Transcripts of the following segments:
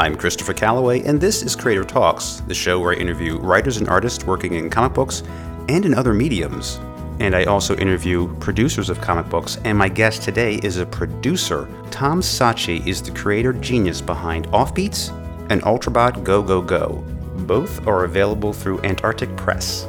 I'm Christopher Calloway, and this is Creator Talks, the show where I interview writers and artists working in comic books and in other mediums. And I also interview producers of comic books, and my guest today is a producer. Tom Sacchi is the creator genius behind Offbeats and Ultrabot Go Go Go. Both are available through Antarctic Press.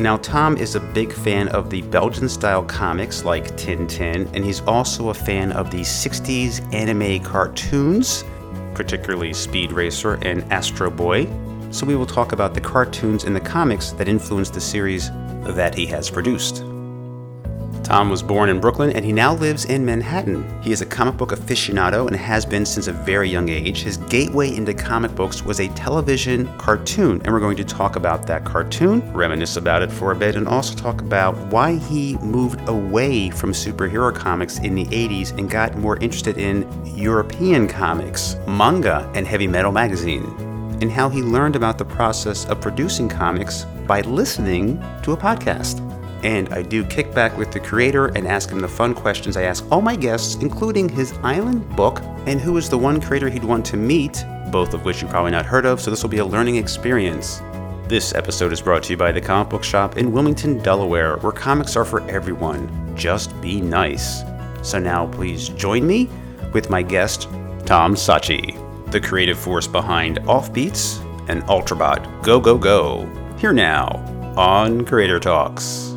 Now, Tom is a big fan of the Belgian style comics like Tintin, and he's also a fan of the 60s anime cartoons, particularly Speed Racer and Astro Boy. So, we will talk about the cartoons and the comics that influenced the series that he has produced. Tom was born in Brooklyn and he now lives in Manhattan. He is a comic book aficionado and has been since a very young age. His gateway into comic books was a television cartoon, and we're going to talk about that cartoon, reminisce about it for a bit, and also talk about why he moved away from superhero comics in the 80s and got more interested in European comics, manga, and heavy metal magazine, and how he learned about the process of producing comics by listening to a podcast and I do kick back with the creator and ask him the fun questions I ask all my guests, including his island book and who is the one creator he'd want to meet, both of which you probably not heard of, so this will be a learning experience. This episode is brought to you by the Comic Book Shop in Wilmington, Delaware, where comics are for everyone. Just be nice. So now please join me with my guest, Tom Sacchi, the creative force behind Offbeats and Ultrabot Go Go Go. Here now on Creator Talks.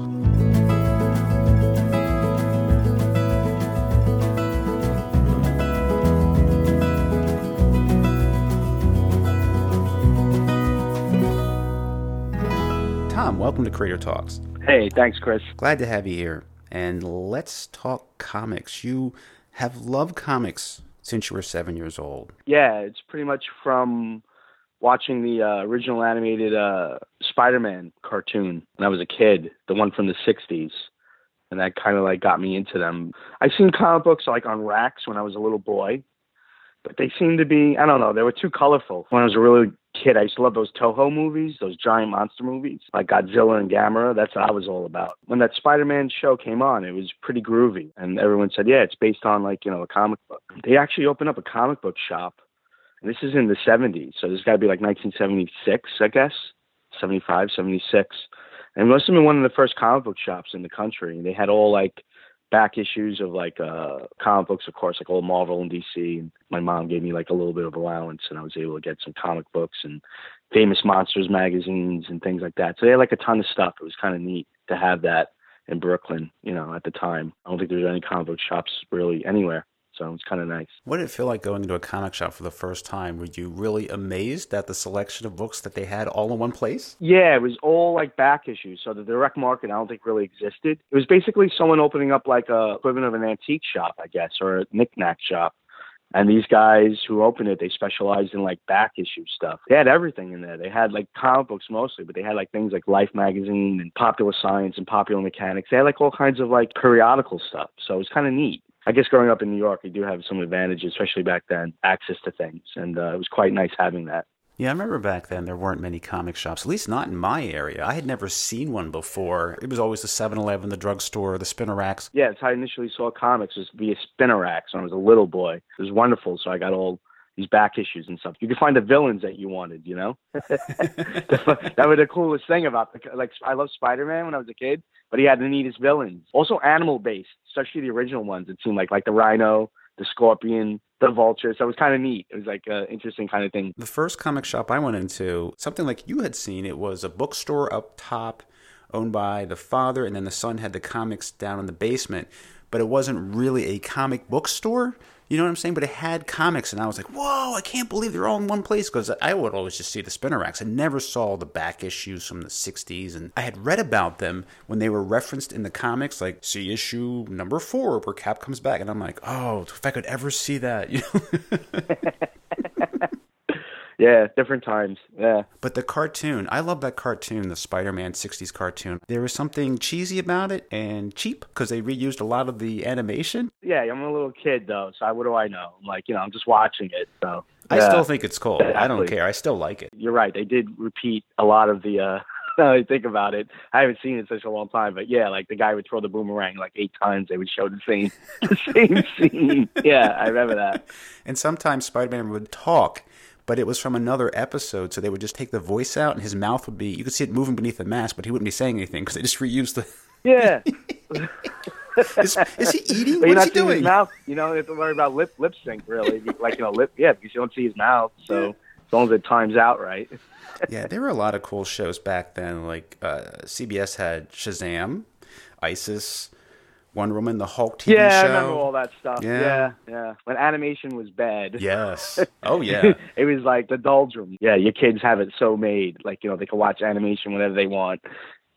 Welcome to Creator Talks. Hey, thanks, Chris. Glad to have you here. And let's talk comics. You have loved comics since you were seven years old. Yeah, it's pretty much from watching the uh, original animated uh, Spider-Man cartoon when I was a kid, the one from the '60s, and that kind of like got me into them. I seen comic books like on racks when I was a little boy, but they seemed to be I don't know they were too colorful. When I was a really kid, I used to love those Toho movies, those giant monster movies, like Godzilla and Gamera. That's what I was all about. When that Spider-Man show came on, it was pretty groovy, and everyone said, "Yeah, it's based on like you know a comic book." They actually opened up a comic book shop, and this is in the '70s, so this got to be like 1976, I guess, 75, 76, and it must have been one of the first comic book shops in the country. They had all like back issues of like uh comic books of course like old marvel and dc my mom gave me like a little bit of allowance and i was able to get some comic books and famous monsters magazines and things like that. So they had like a ton of stuff. It was kind of neat to have that in brooklyn you know at the time. I don't think there was any comic book shops really anywhere so it's kind of nice. What did it feel like going into a comic shop for the first time? Were you really amazed at the selection of books that they had all in one place? Yeah, it was all like back issues. So the direct market, I don't think really existed. It was basically someone opening up like a equivalent of an antique shop, I guess, or a knickknack shop. And these guys who opened it, they specialized in like back issue stuff. They had everything in there. They had like comic books mostly, but they had like things like Life magazine and Popular Science and Popular Mechanics. They had like all kinds of like periodical stuff. So it was kind of neat. I guess growing up in New York, you do have some advantages, especially back then, access to things, and uh, it was quite nice having that. Yeah, I remember back then there weren't many comic shops, at least not in my area. I had never seen one before. It was always the 7 Eleven, the drugstore, the spinner racks. Yeah, that's how I initially saw comics, was via spinner racks when I was a little boy. It was wonderful, so I got all these back issues and stuff. You could find the villains that you wanted, you know? that was the coolest thing about the, like, I loved Spider Man when I was a kid but he had the neatest villains. Also animal based, especially the original ones. It seemed like like the rhino, the scorpion, the vulture. So it was kind of neat. It was like an interesting kind of thing. The first comic shop I went into, something like you had seen, it was a bookstore up top owned by the father, and then the son had the comics down in the basement. But it wasn't really a comic book store. You know what I'm saying? But it had comics, and I was like, whoa, I can't believe they're all in one place because I would always just see the spinner racks. I never saw the back issues from the 60s, and I had read about them when they were referenced in the comics, like, see issue number four where Cap comes back, and I'm like, oh, if I could ever see that. You know? Yeah, different times. Yeah. But the cartoon, I love that cartoon, the Spider Man 60s cartoon. There was something cheesy about it and cheap because they reused a lot of the animation. Yeah, I'm a little kid, though, so what do I know? I'm like, you know, I'm just watching it, so. I still think it's cool. Exactly. I don't care. I still like it. You're right. They did repeat a lot of the. uh now I think about it, I haven't seen it in such a long time. But yeah, like the guy would throw the boomerang like eight times. They would show the same, the same scene. Yeah, I remember that. And sometimes Spider-Man would talk, but it was from another episode. So they would just take the voice out, and his mouth would be you could see it moving beneath the mask, but he wouldn't be saying anything because they just reused the. Yeah. is, is, he eating? But what you're is not he doing? his mouth. You know, you have to worry about lip lip sync really. like you know, lip yeah, because you don't see his mouth. So as long as it times out right. yeah, there were a lot of cool shows back then. Like uh, CBS had Shazam, ISIS, Wonder Woman, the Hulk TV yeah, show. I remember all that stuff. Yeah. Yeah. yeah, When animation was bad. Yes. Oh yeah. it was like the doldrum. Yeah, your kids have it so made. Like, you know, they can watch animation whenever they want,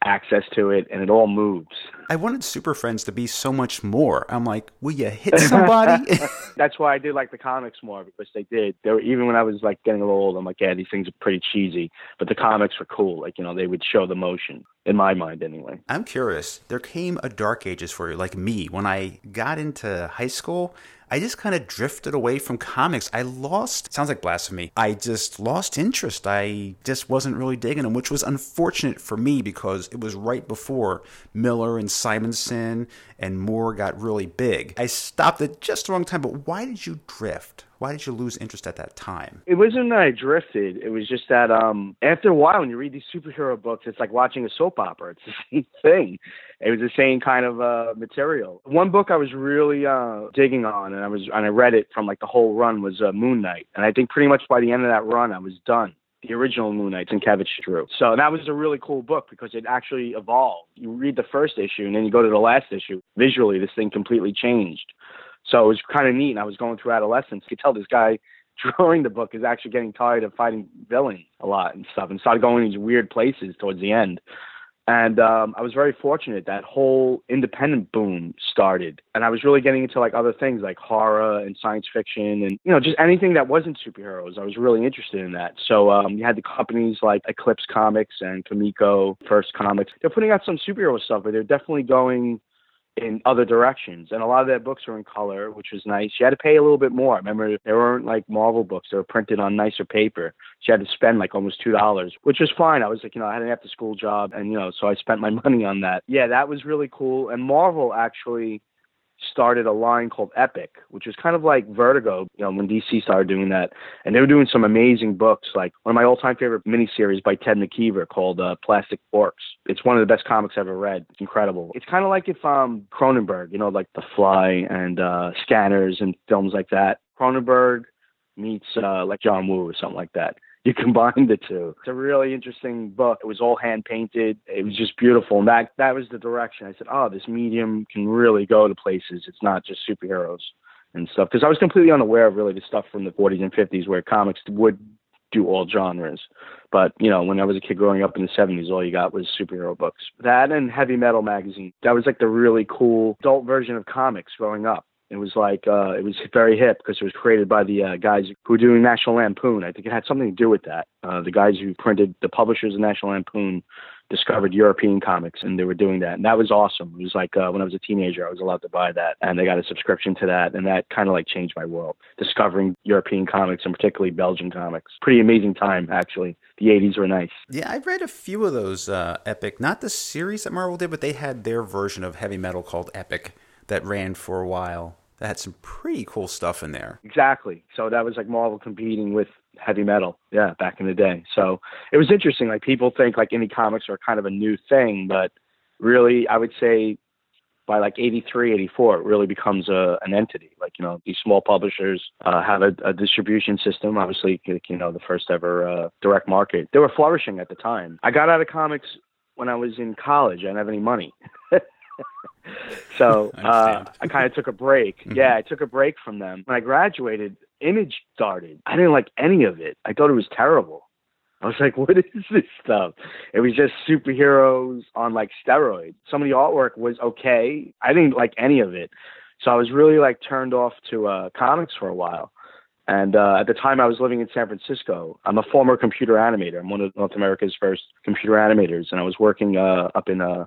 access to it, and it all moves. I wanted Super Friends to be so much more. I'm like, will you hit somebody? That's why I did like the comics more because they did. They were even when I was like getting a little old. I'm like, yeah, these things are pretty cheesy, but the comics were cool. Like you know, they would show the motion in my mind anyway. I'm curious. There came a dark ages for you, like me. When I got into high school, I just kind of drifted away from comics. I lost, sounds like blasphemy. I just lost interest. I just wasn't really digging them, which was unfortunate for me because it was right before Miller and Simonson and Moore got really big. I stopped at just the wrong time, but why did you drift? Why did you lose interest at that time? It wasn't that I drifted. It was just that um after a while, when you read these superhero books, it's like watching a soap opera. It's the same thing. It was the same kind of uh material. One book I was really uh digging on, and I was and I read it from like the whole run was uh, Moon Knight, and I think pretty much by the end of that run, I was done. The original Moon Knight Sienkiewicz drew. So that was a really cool book because it actually evolved. You read the first issue and then you go to the last issue. Visually, this thing completely changed. So it was kind of neat. And I was going through adolescence. You could tell this guy drawing the book is actually getting tired of fighting villains a lot and stuff and started going these weird places towards the end. And um, I was very fortunate that whole independent boom started. And I was really getting into like other things like horror and science fiction and, you know, just anything that wasn't superheroes. I was really interested in that. So um, you had the companies like Eclipse Comics and Comico, First Comics. They're putting out some superhero stuff, but they're definitely going in other directions. And a lot of their books are in color, which was nice. You had to pay a little bit more. I remember there weren't like Marvel books; they were printed on nicer paper. So you had to spend like almost two dollars, which was fine. I was like, you know, I had an after school job, and you know, so I spent my money on that. Yeah, that was really cool. And Marvel actually started a line called Epic, which was kind of like Vertigo, you know, when DC started doing that. And they were doing some amazing books, like one of my all-time favorite miniseries by Ted McKeever called uh, Plastic Forks. It's one of the best comics I've ever read. It's incredible. It's kind of like if um Cronenberg, you know, like The Fly and uh, Scanners and films like that. Cronenberg meets uh, like John Woo or something like that you combine the two. It's a really interesting book. It was all hand painted. It was just beautiful. And that that was the direction. I said, oh, this medium can really go to places. It's not just superheroes and stuff. Because I was completely unaware of really the stuff from the 40s and 50s where comics would do all genres. But, you know, when I was a kid growing up in the 70s, all you got was superhero books. That and Heavy Metal magazine. That was like the really cool adult version of comics growing up. It was like uh, it was very hip because it was created by the uh, guys who were doing National Lampoon. I think it had something to do with that. Uh, the guys who printed the publishers of National Lampoon discovered European comics, and they were doing that, and that was awesome. It was like uh, when I was a teenager, I was allowed to buy that, and they got a subscription to that, and that kind of like changed my world. Discovering European comics and particularly Belgian comics, pretty amazing time actually. The '80s were nice. Yeah, I read a few of those uh, Epic, not the series that Marvel did, but they had their version of heavy metal called Epic that ran for a while that had some pretty cool stuff in there. Exactly. So that was like Marvel competing with heavy metal, yeah, back in the day. So it was interesting. Like people think like indie comics are kind of a new thing, but really, I would say by like 83, 84, it really becomes a, an entity. Like, you know, these small publishers uh, have a, a, distribution system. Obviously, you know, the first ever uh, direct market. They were flourishing at the time. I got out of comics when I was in college. I didn't have any money. so I, uh, I kind of took a break. Mm-hmm. Yeah, I took a break from them. When I graduated, Image started. I didn't like any of it. I thought it was terrible. I was like, what is this stuff? It was just superheroes on like steroids. Some of the artwork was okay. I didn't like any of it. So I was really like turned off to uh, comics for a while. And uh, at the time, I was living in San Francisco. I'm a former computer animator. I'm one of North America's first computer animators, and I was working uh, up in uh,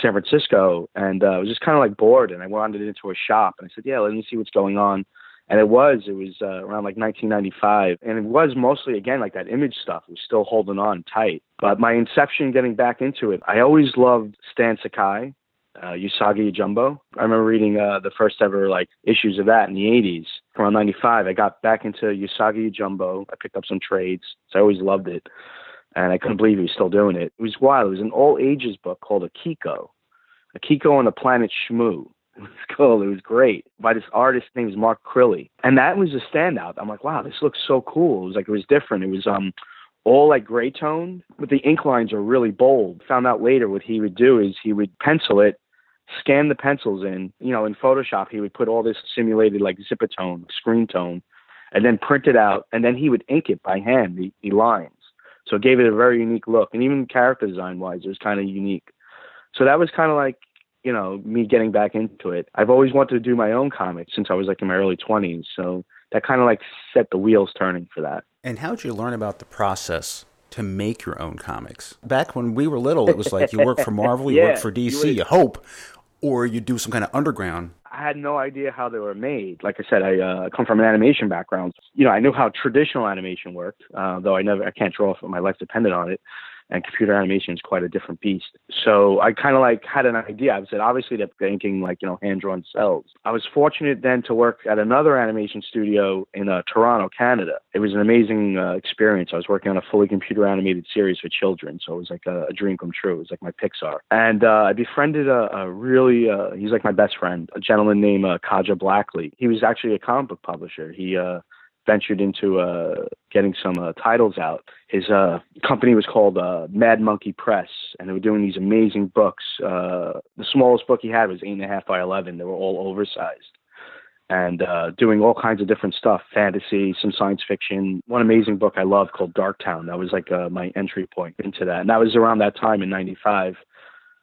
San Francisco, and uh, I was just kind of like bored, and I wandered into a shop, and I said, "Yeah, let me see what's going on." And it was, it was uh, around like 1995, and it was mostly again like that image stuff. Was still holding on tight. But my inception, getting back into it, I always loved Stan Sakai, uh, Usagi Yojimbo. I remember reading uh, the first ever like issues of that in the 80s, around 95, I got back into Usagi Yojimbo. I picked up some trades. So I always loved it. And I couldn't believe he was still doing it. It was wild. It was an all ages book called Akiko. Akiko on the Planet Smoo. It was cool. It was great. By this artist named Mark Crilley. And that was a standout. I'm like, wow, this looks so cool. It was like it was different. It was um all like gray tone, but the ink lines are really bold. Found out later what he would do is he would pencil it scan the pencils in. You know, in Photoshop, he would put all this simulated like zipatone, screen tone, and then print it out, and then he would ink it by hand, the, the lines. So it gave it a very unique look, and even character design wise, it was kind of unique. So that was kind of like, you know, me getting back into it. I've always wanted to do my own comic since I was like in my early 20s. So that kind of like set the wheels turning for that. And how did you learn about the process to make your own comics? Back when we were little, it was like you work for Marvel, you yeah, work for DC, you, you hope or you do some kind of underground? I had no idea how they were made. Like I said, I uh, come from an animation background. You know, I knew how traditional animation worked, uh, though I never, I can't draw if my life depended on it and computer animation is quite a different beast. So I kind of like had an idea. I said, obviously they're thinking like, you know, hand-drawn cells. I was fortunate then to work at another animation studio in uh, Toronto, Canada. It was an amazing uh, experience. I was working on a fully computer animated series for children. So it was like a, a dream come true. It was like my Pixar. And uh, I befriended a, a really, uh, he's like my best friend, a gentleman named uh, Kaja Blackley. He was actually a comic book publisher. He, uh, ventured into uh, getting some uh, titles out. His uh, company was called uh, Mad Monkey Press, and they were doing these amazing books. Uh, the smallest book he had was eight and a half by eleven. They were all oversized, and uh, doing all kinds of different stuff: fantasy, some science fiction. One amazing book I loved called Darktown. That was like my entry point into that, and that was around that time in '95.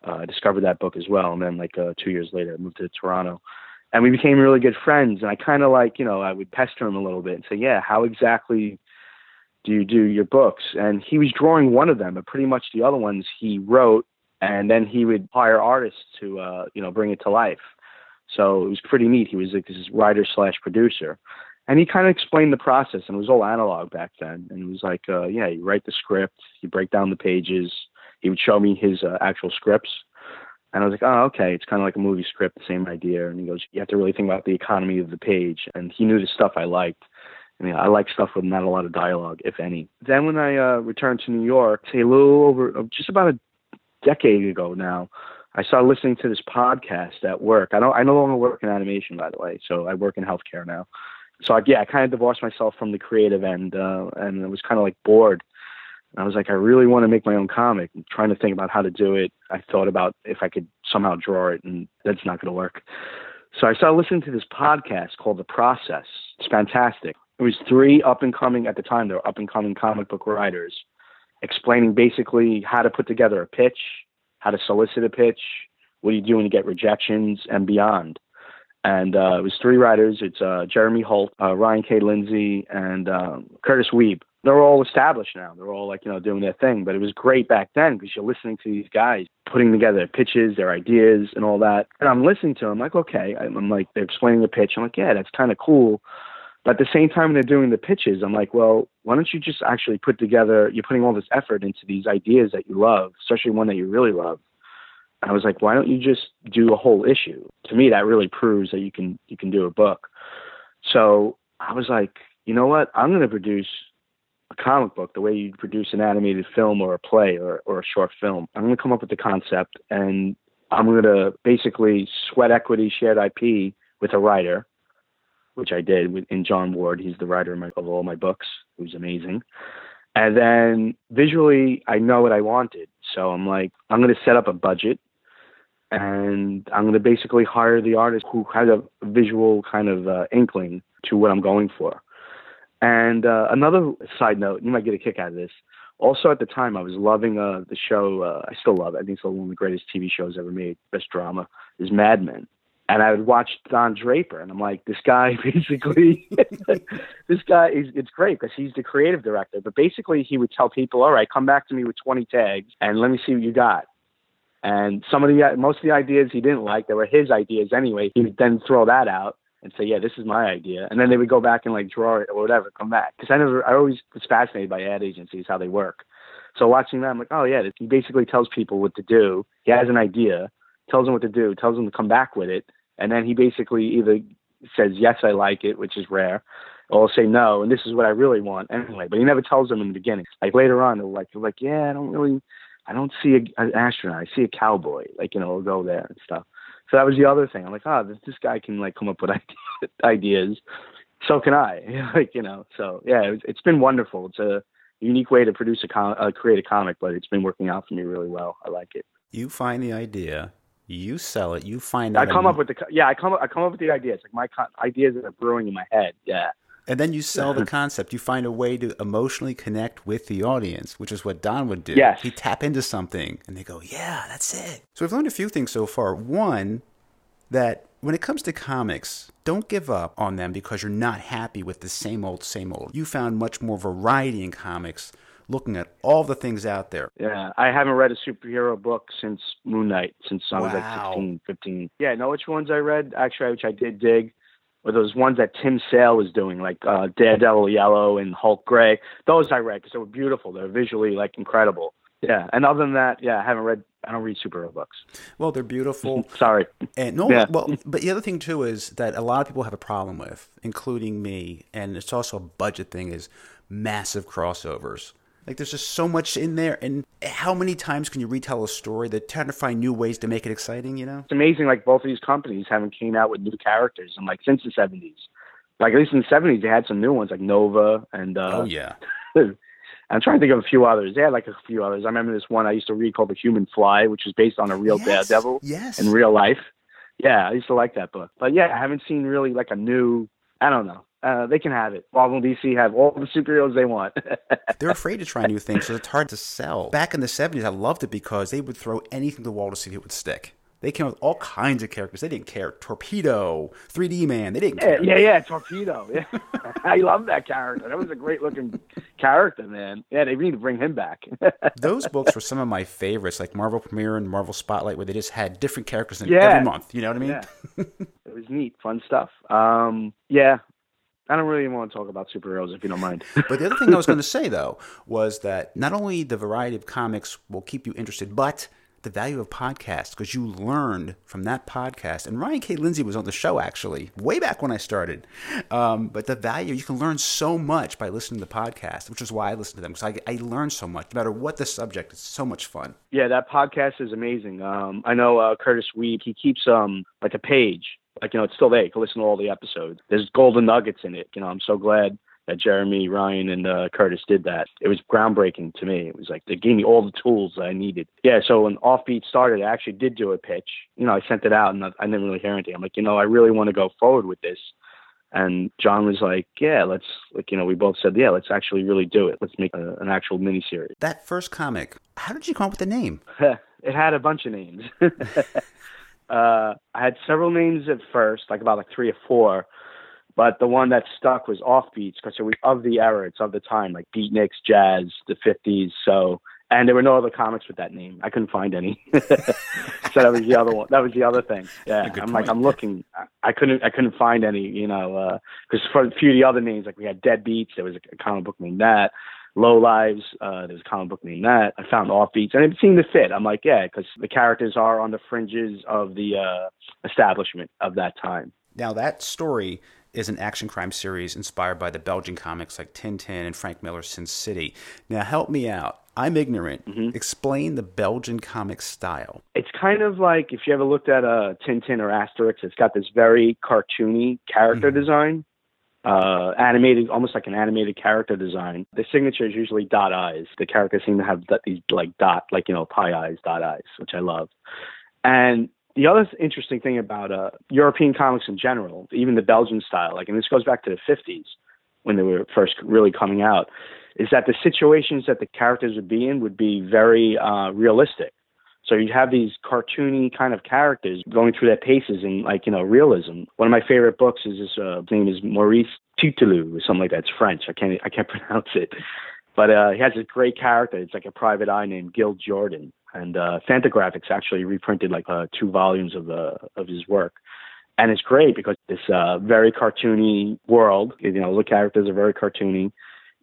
Uh, I discovered that book as well, and then like two years later, I moved to Toronto and we became really good friends. And I kind of like, you know, I would pester him a little bit and say, yeah, how exactly do you do your books? And he was drawing one of them, but pretty much the other ones he wrote, and then he would hire artists to, uh, you know, bring it to life. So it was pretty neat. He was like this writer slash producer. And he kind of explained the process, and it was all analog back then. And it was like, uh, yeah, you write the script, you break down the pages. He would show me his uh, actual scripts, and I was like, oh, okay, it's kind of like a movie script, the same idea. And he goes, you have to really think about the economy of the page. And he knew the stuff I liked. I mean, I like stuff with not a lot of dialogue, if any. Then when I uh, returned to New York, say a little over, uh, just about a decade ago now, I started listening to this podcast at work. I don't, I no longer work in animation, by the way, so I work in healthcare now. So I, yeah, I kind of divorced myself from the creative end, uh, and I was kind of like bored I was like, I really want to make my own comic. I'm trying to think about how to do it. I thought about if I could somehow draw it, and that's not going to work. So I started listening to this podcast called The Process. It's fantastic. It was three up and coming at the time. They were up and coming comic book writers, explaining basically how to put together a pitch, how to solicit a pitch, what do you do when you get rejections, and beyond. And uh, it was three writers. It's uh, Jeremy Holt, uh, Ryan K. Lindsay, and um, Kurtis Wiebe they're all established now. They're all like, you know, doing their thing. But it was great back then because you're listening to these guys putting together their pitches, their ideas, and all that. And I'm listening to them, I'm like, okay. I'm like, they're explaining the pitch. I'm like, yeah, that's kind of cool. But at the same time, they're doing the pitches, I'm like, well, why don't you just actually put together, you're putting all this effort into these ideas that you love, especially one that you really love. And I was like, why don't you just do a whole issue? To me, that really proves that you can you can do a book. So I was like, you know what? I'm going to produce comic book, the way you produce an animated film or a play or, or a short film. I'm going to come up with the concept and I'm going to basically sweat equity shared IP with a writer, which I did in John Ward. He's the writer of, my, of all my books, who's amazing. And then visually, I know what I wanted. So I'm like, I'm going to set up a budget and I'm going to basically hire the artist who has a visual kind of uh, inkling to what I'm going for. And uh, another side note, you might get a kick out of this. Also, at the time, I was loving uh, the show. Uh, I still love it. I think it's one of the greatest TV shows ever made. Best drama is Mad Men. And I would watch Don Draper, and I'm like, this guy basically, this guy is. It's great because he's the creative director. But basically, he would tell people, "All right, come back to me with 20 tags, and let me see what you got." And some of the most of the ideas he didn't like, they were his ideas anyway. He would then throw that out, and say, yeah, this is my idea. And then they would go back and like draw it or whatever, come back. Because I never, I always was fascinated by ad agencies, how they work. So watching them, I'm like, oh yeah, he basically tells people what to do. He has an idea, tells them what to do, tells them to come back with it, and then he basically either says yes, I like it, which is rare, or say no, and this is what I really want anyway. But he never tells them in the beginning. Like later on, they'll like, they're like, yeah, I don't really, I don't see a, an astronaut. I see a cowboy. Like you know, we'll go there and stuff. So that was the other thing. I'm like, oh, this, this guy can like come up with ideas. So can I. like you know. So yeah, it, it's been wonderful. It's a unique way to produce a com- uh, create a comic, but it's been working out for me really well. I like it. You find the idea, you sell it, you find out. I come up with the yeah, I come up, I come up with the ideas. Like my con- ideas that are brewing in my head. Yeah. And then you sell the concept. You find a way to emotionally connect with the audience, which is what Don would do. Yes. He'd tap into something and they go, Yeah, that's it. So we've learned a few things so far. One, that when it comes to comics, don't give up on them because you're not happy with the same old, same old. You found much more variety in comics looking at all the things out there. Yeah, I haven't read a superhero book since Moon Knight, since I was Wow. like 16, 15. Yeah, know which ones I read? Actually, which I did dig, were those ones that Tim Sale was doing, like uh, Daredevil Yellow and Hulk Gray. Those I read because they were beautiful. They're visually like incredible. Yeah, and other than that, yeah, I haven't read. I don't read superhero books. Well, they're beautiful. Sorry. And no, Yeah. well, but the other thing too is that a lot of people have a problem with, including me, and it's also a budget thing, is massive crossovers. Like there's just so much in there, and how many times can you retell a story? They're trying to find new ways to make it exciting, you know? It's amazing. Like both of these companies haven't came out with new characters, and like since the 70s. Like at least in the 70s, they had some new ones like Nova and. Uh, oh yeah, I'm trying to think of a few others. They had like a few others. I remember this one I used to read called The Human Fly, which is based on a real Yes, daredevil Yes. in real life. Yeah, I used to like that book. But yeah, I haven't seen really like a new. I don't know. Uh, they can have it. Marvel and DC have all the superheroes they want. They're afraid to try new things, so it's hard to sell. Back in the 70s, I loved it because they would throw anything to the wall to see if it would stick. They came up with all kinds of characters. They didn't care. Torpedo, 3D Man, they didn't yeah, care. yeah, yeah. Torpedo. Yeah, I love that character. That was a great looking character, man. Yeah, they need to bring him back. Those books were some of my favorites, like Marvel Premiere and Marvel Spotlight, where they just had different characters in Yeah. every month. You know what I mean? Yeah. it was neat, fun stuff. Um, yeah. I don't really want to talk about superheroes if you don't mind. But the other thing I was going to say, though, was that not only the variety of comics will keep you interested, but the value of podcasts, because you learned from that podcast. And Ryan K. Lindsay was on the show, actually, way back when I started. Um, but the value, you can learn so much by listening to the podcast, which is why I listen to them, because I, I learn so much. No matter what the subject, it's so much fun. Yeah, that podcast is amazing. Um, I know uh, Kurtis Wiebe. He keeps um like a page, like you know, it's still there. You can listen to all the episodes. There's golden nuggets in it. You know, I'm so glad that Jeremy, Ryan, and uh, Kurtis did that. It was groundbreaking to me. It was like they gave me all the tools that I needed. Yeah. So when Offbeat started, I actually did do a pitch. You know, I sent it out and I didn't really hear anything. I'm like, you know, I really want to go forward with this. And John was like, yeah, let's like you know, we both said, yeah, let's actually really do it. Let's make a, an actual miniseries. That first comic, how did you come up with the name? it had a bunch of names. uh, I had several names at first, like about like three or four, but the one that stuck was Offbeats because it was of the era, it's of the time, like beatniks, jazz, the '50s. So, and there were no other comics with that name. I couldn't find any. so that was the other one. That was the other thing. Yeah, I'm like. I'm looking. I- couldn't. I couldn't find any. You know, because for a few of the other names, like we had Deadbeats. There was a comic book named that. Low Lives. Uh, there's a comic book named that. I found Offbeats, and it seemed to fit. I'm like, yeah, because the characters are on the fringes of the uh, establishment of that time. Now, that story is an action crime series inspired by the Belgian comics like Tintin and Frank Miller's Sin City. Now, help me out. I'm ignorant. Explain the Belgian comic style. It's kind of like if you ever looked at a Tintin or Asterix, it's got this very cartoony character design, uh, animated, almost like an animated character design. The signature is usually dot eyes. The characters seem to have that, these like dot, like you know, pie eyes, dot eyes, which I love. And the other interesting thing about uh, European comics in general, even the Belgian style, like, and this goes back to the 50s when they were first really coming out, is that the situations that the characters would be in would be very uh, realistic. So you'd have these cartoony kind of characters going through their paces in like, you know, realism. One of my favorite books is this uh his name is Maurice Tutelou or something like that. It's French. I can't I can't pronounce it. But uh he has this great character. It's like a private eye named Gil Jourdan. And uh Fantagraphics actually reprinted like uh two volumes of uh of his work. And it's great because this uh very cartoony world, you know, the characters are very cartoony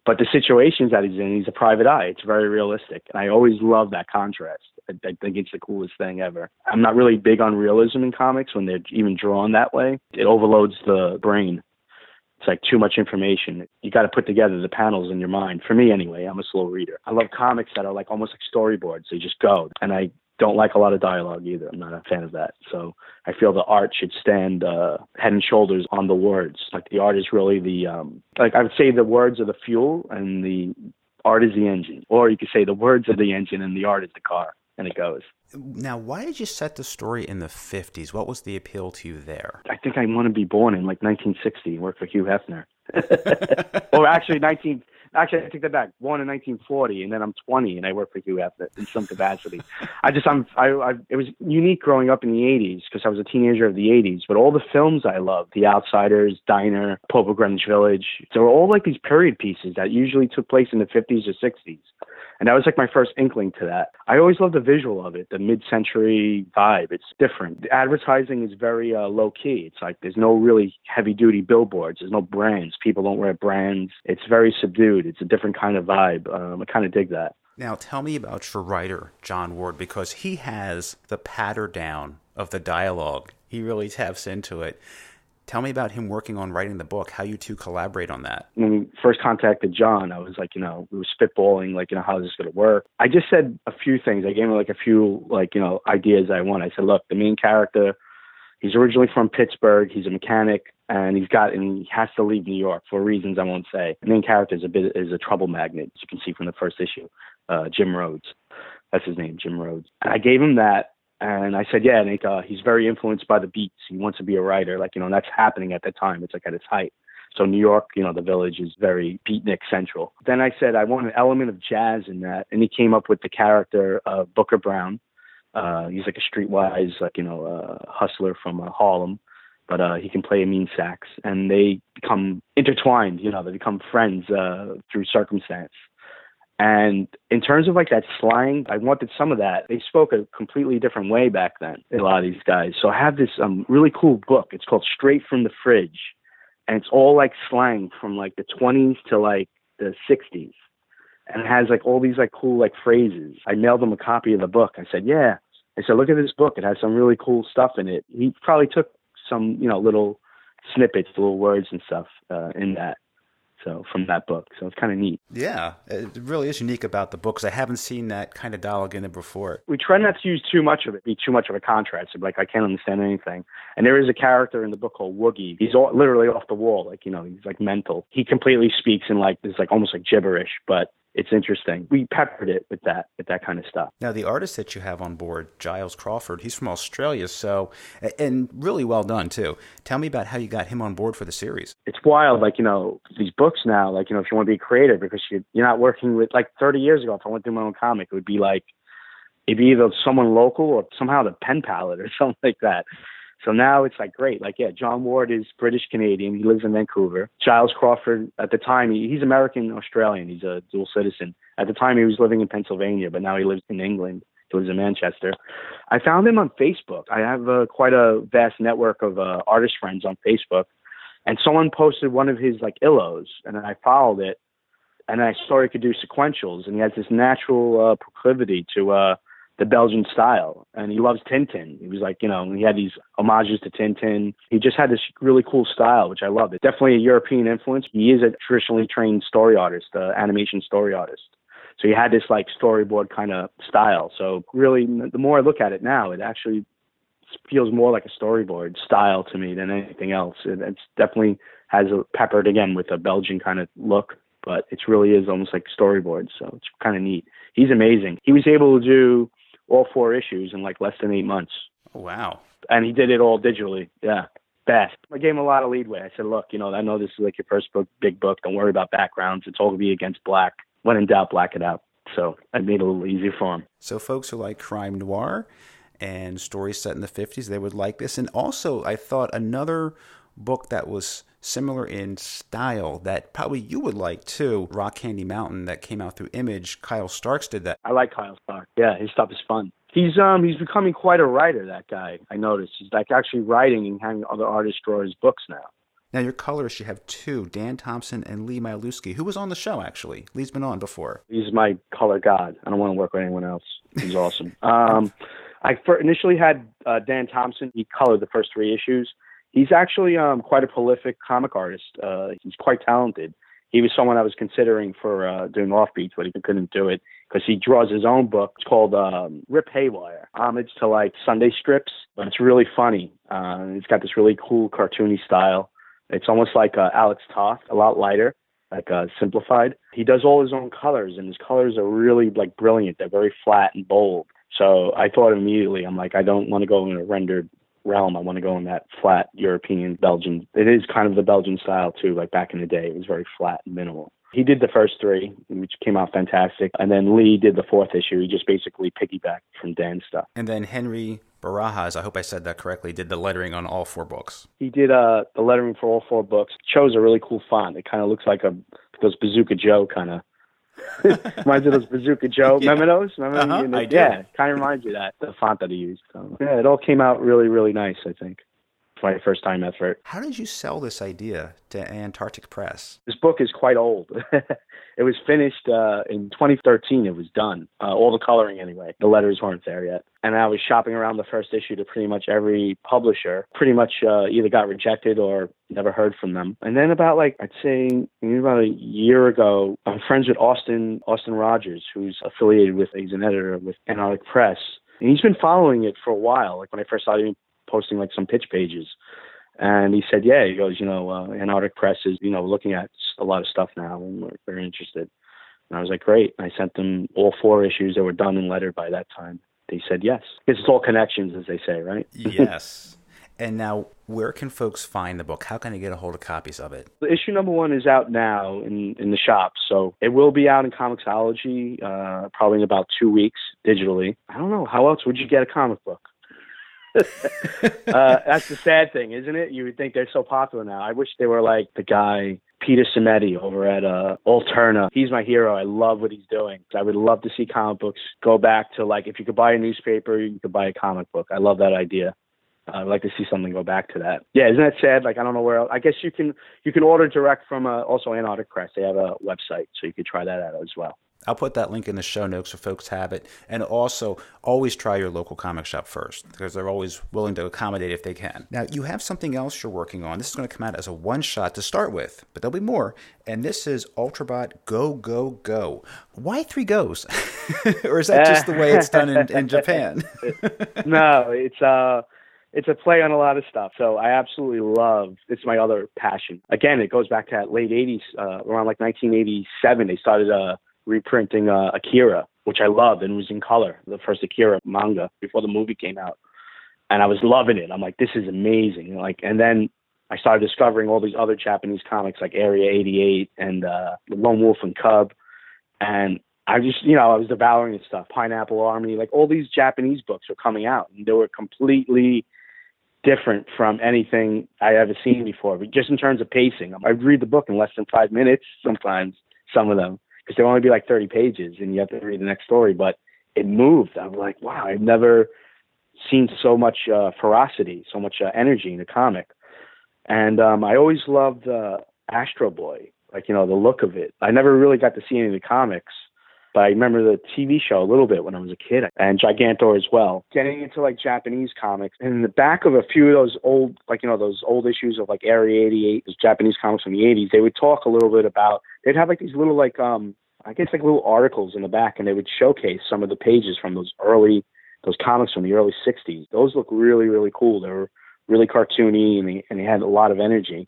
But the situations that he's in, he's a private eye. It's very realistic. And I always love that contrast. I, I think it's the coolest thing ever. I'm not really big on realism in comics when they're even drawn that way. It overloads the brain. It's like too much information. You got to put together the panels in your mind. For me, anyway, I'm a slow reader. I love comics that are like almost like storyboards. They just go, and I don't like a lot of dialogue either. I'm not a fan of that. So I feel the art should stand uh, head and shoulders on the words. Like the art is really the um, like I would say the words are the fuel and the art is the engine, or you could say the words are the engine and the art is the car, and it goes. Now, why did you set the story in the 50s? What was the appeal to you there? I think I want to be born in like 1960 and work for Hugh Hefner. or actually 19 Actually, I take that back. Born in 1940, and then I'm 20, and I work for Hugh Hefner in some capacity. I just, I'm, I, I, it was unique growing up in the 80s because I was a teenager of the 80s. But all the films I loved, The Outsiders, Diner, Pope of Greenwich Village, they were all like these period pieces that usually took place in the 50s or 60s. And that was like my first inkling to that. I always loved the visual of it, the mid-century vibe. It's different. The advertising is very uh, low key. It's like there's no really heavy-duty billboards. There's no brands. People don't wear brands. It's very subdued. It's a different kind of vibe. Um, I kind of dig that. Now, tell me about your writer, John Ward, because he has the patter down of the dialogue. He really taps into it. Tell me about him working on writing the book, how you two collaborate on that. When we first contacted John, I was like, you know, we were spitballing, like, you know, how is this going to work? I just said a few things. I gave him like a few, like, you know, ideas I want. I said, look, the main character, he's originally from Pittsburgh. He's a mechanic and he's got, and he has to leave New York for reasons I won't say. The main character is a bit, is a trouble magnet, as you can see from the first issue, uh, Jim Rhodes. That's his name, Jim Rhodes. And I gave him that and I said, yeah, Nick, uh, he's very influenced by the beats. He wants to be a writer. Like, you know, that's happening at the time. It's like at its height. So New York, you know, the village is very beatnik central. Then I said I want an element of jazz in that, and he came up with the character of Booker Brown. Uh, he's like a streetwise, like you know, uh, hustler from uh, Harlem, but uh, he can play a mean sax, and they become intertwined. You know, they become friends uh, through circumstance. And in terms of like that slang, I wanted some of that. They spoke a completely different way back then, a lot of these guys. So I have this um, really cool book. It's called Straight from the Fridge. And it's all like slang from like the 20s to like the 60s. And it has like all these like cool like phrases. I mailed him a copy of the book. I said, yeah. I said, look at this book. It has some really cool stuff in it. He probably took some, you know, little snippets, little words and stuff uh, in that. So from that book, so it's kind of neat. Yeah, it really is unique about the book because I haven't seen that kind of dialogue in it before. We try not to use too much of it, be too much of a contrast. Like I can't understand anything. And there is a character in the book called Woogie. He's all, literally off the wall, like you know, he's like mental. He completely speaks in like this, like almost like gibberish, but it's interesting. We peppered it with that with that kind of stuff. Now the artist that you have on board, Giles Crawford, he's from Australia, so and really well done too. Tell me about how you got him on board for the series. It's wild, like you know these books now. Like you know if you want to be creative, because you you're not working with like 30 years ago. If I went through my own comic, it would be like it'd be either someone local or somehow the pen palette or something like that. So now it's like great. Like yeah, John Ward is British Canadian. He lives in Vancouver. Giles Crawford at the time he, he's American Australian. He's a dual citizen. At the time he was living in Pennsylvania, but now he lives in England. He lives in Manchester. I found him on Facebook. I have uh, quite a vast network of uh, artist friends on Facebook, and someone posted one of his like illos, and I followed it, and I saw he could do sequentials, and he has this natural uh, proclivity to uh, the Belgian style. And he loves Tintin. He was like, you know, he had these homages to Tintin. He just had this really cool style, which I loved. It definitely a European influence. He is a traditionally trained story artist, uh, animation story artist. So he had this like storyboard kind of style. So really, the more I look at it now, it actually feels more like a storyboard style to me than anything else. It, it's definitely has a peppered again with a Belgian kind of look, but it really is almost like storyboard. So it's kind of neat. He's amazing. He was able to do all four issues in like less than eight months. Oh, wow. And he did it all digitally. Yeah. Fast. I gave him a lot of leadway. I said, look, you know, I know this is like your first book, big book. Don't worry about backgrounds. It's all going to be against black. When in doubt, black it out. So I made it a little easier for him. So folks who like crime noir and stories set in the 50s, they would like this. And also, I thought another book that was similar in style that probably you would like too. Rock Candy Mountain that came out through Image. Kyle Starks did that. I like Kyle Starks. Yeah, his stuff is fun. He's um he's becoming quite a writer. That guy. I noticed. He's like actually writing and having other artists draw his books now. Now, your colorists, you have two, Dan Thompson and Lee Mielewski, who was on the show, actually. Lee's been on before. He's my color god. I don't want to work with anyone else. He's awesome. um, I initially had uh, Dan Thompson. He colored the first three issues. He's actually um, quite a prolific comic artist. Uh, he's quite talented. He was someone I was considering for uh, doing Offbeats, but he couldn't do it because he draws his own book. It's called um, Rip Haywire, homage to like Sunday strips, but it's really funny. Uh, it's got this really cool cartoony style. It's almost like uh, Alex Toth, a lot lighter, like uh, simplified. He does all his own colors, and his colors are really like brilliant. They're very flat and bold. So I thought immediately, I'm like, I don't want to go in a rendered realm. I want to go in that flat European Belgian. It is kind of the Belgian style too. Like back in the day, it was very flat and minimal. He did the first three, which came out fantastic, and then Lee did the fourth issue. He just basically piggybacked from Dan's stuff. And then Henry Barajas, I hope I said that correctly, did the lettering on all four books. He did uh, the lettering for all four books. Chose a really cool font. It kind of looks like a those Bazooka Joe kind of reminds you of those Bazooka Joe yeah. mementos. Remember? Uh-huh, I yeah, kind of reminds you of that the font that he used. So, yeah, it all came out really, really nice. I think my first time effort. How did you sell this idea to Antarctic Press? This book is quite old. it was finished uh, in 2013. It was done, uh, all the coloring anyway. The letters weren't there yet, and I was shopping around the first issue to pretty much every publisher. Pretty much uh, either got rejected or never heard from them. And then about like I'd say about a year ago, I'm friends with Austin Austin Rogers, who's affiliated with. He's an editor with Antarctic Press. And he's been following it for a while. Like when I first saw him posting like some pitch pages. And he said, yeah, he goes, you know, uh, Antarctic Press is, you know, looking at a lot of stuff now and we're very interested. And I was like, great. I sent them all four issues that were done and lettered by that time. They said yes. Because it's all connections, as they say, right? yes. And now, where can folks find the book? How can they get a hold of copies of it? The issue number one is out now in, in the shops. So it will be out in Comixology uh, probably in about two weeks digitally. I don't know. How else would you get a comic book? Uh, that's the sad thing, isn't it? You would think they're so popular now. I wish they were like the guy Peter Simeti over at uh, Alterna. He's my hero. I love what he's doing. I would love to see comic books go back to like if you could buy a newspaper, you could buy a comic book. I love that idea. I'd like to see something go back to that. Yeah, isn't that sad? Like I don't know where. Else. I guess you can you can order direct from uh, also Antarctic Press. They have a website, so you could try that out as well. I'll put that link in the show notes so folks have it. And also, always try your local comic shop first because they're always willing to accommodate if they can. Now, you have something else you're working on. This is going to come out as a one shot to start with, but there'll be more. And this is Ultrabot Go, Go, Go. Why three goes? or is that just the way it's done in, in Japan? no, it's uh it's a play on a lot of stuff. So I absolutely love. It's my other passion. Again, it goes back to that late '80s, uh, around like 1987. They started uh, reprinting uh, Akira, which I loved and was in color, the first Akira manga before the movie came out. And I was loving it. I'm like, this is amazing. Like, and then I started discovering all these other Japanese comics like Area 88 and uh, Lone Wolf and Cub. And I just, you know, I was devouring this stuff. Pineapple Army, like all these Japanese books were coming out, and they were completely different from anything I ever seen before. But just in terms of pacing, I'd read the book in less than five minutes sometimes. Some of them, because there only be like 30 pages and you have to read the next story. But it moved. I'm like, wow, I've never seen so much uh, ferocity, so much uh, energy in a comic. And um, I always loved uh, Astro Boy, like you know the look of it. I never really got to see any of the comics, but I remember the TV show a little bit when I was a kid, and Gigantor as well. Getting into like Japanese comics, and in the back of a few of those old, like you know those old issues of like Area 88, those Japanese comics from the 80s, they would talk a little bit about they'd have like these little like um I guess like little articles in the back, and they would showcase some of the pages from those early those comics from the early '60s. Those look really really cool. They were really cartoony, and they and they had a lot of energy.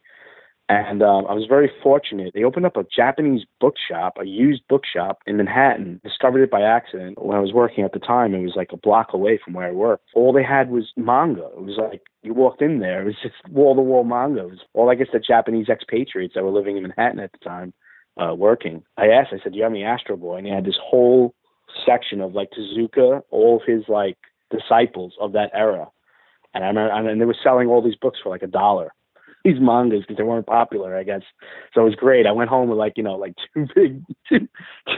And um, I was very fortunate. They opened up a Japanese bookshop, a used bookshop in Manhattan. Discovered it by accident when I was working at the time. It was like a block away from where I worked. All they had was manga. It was like you walked in there. It was just wall to wall manga. It was all I guess the Japanese expatriates that were living in Manhattan at the time uh, working. I asked, I said, "Do you have any Astro Boy?" And he had this whole section of like Tezuka, all of his like disciples of that era. And I remember, and they were selling all these books for like a dollar. These mangas because they weren't popular, I guess. So it was great. I went home with like you know like two big two,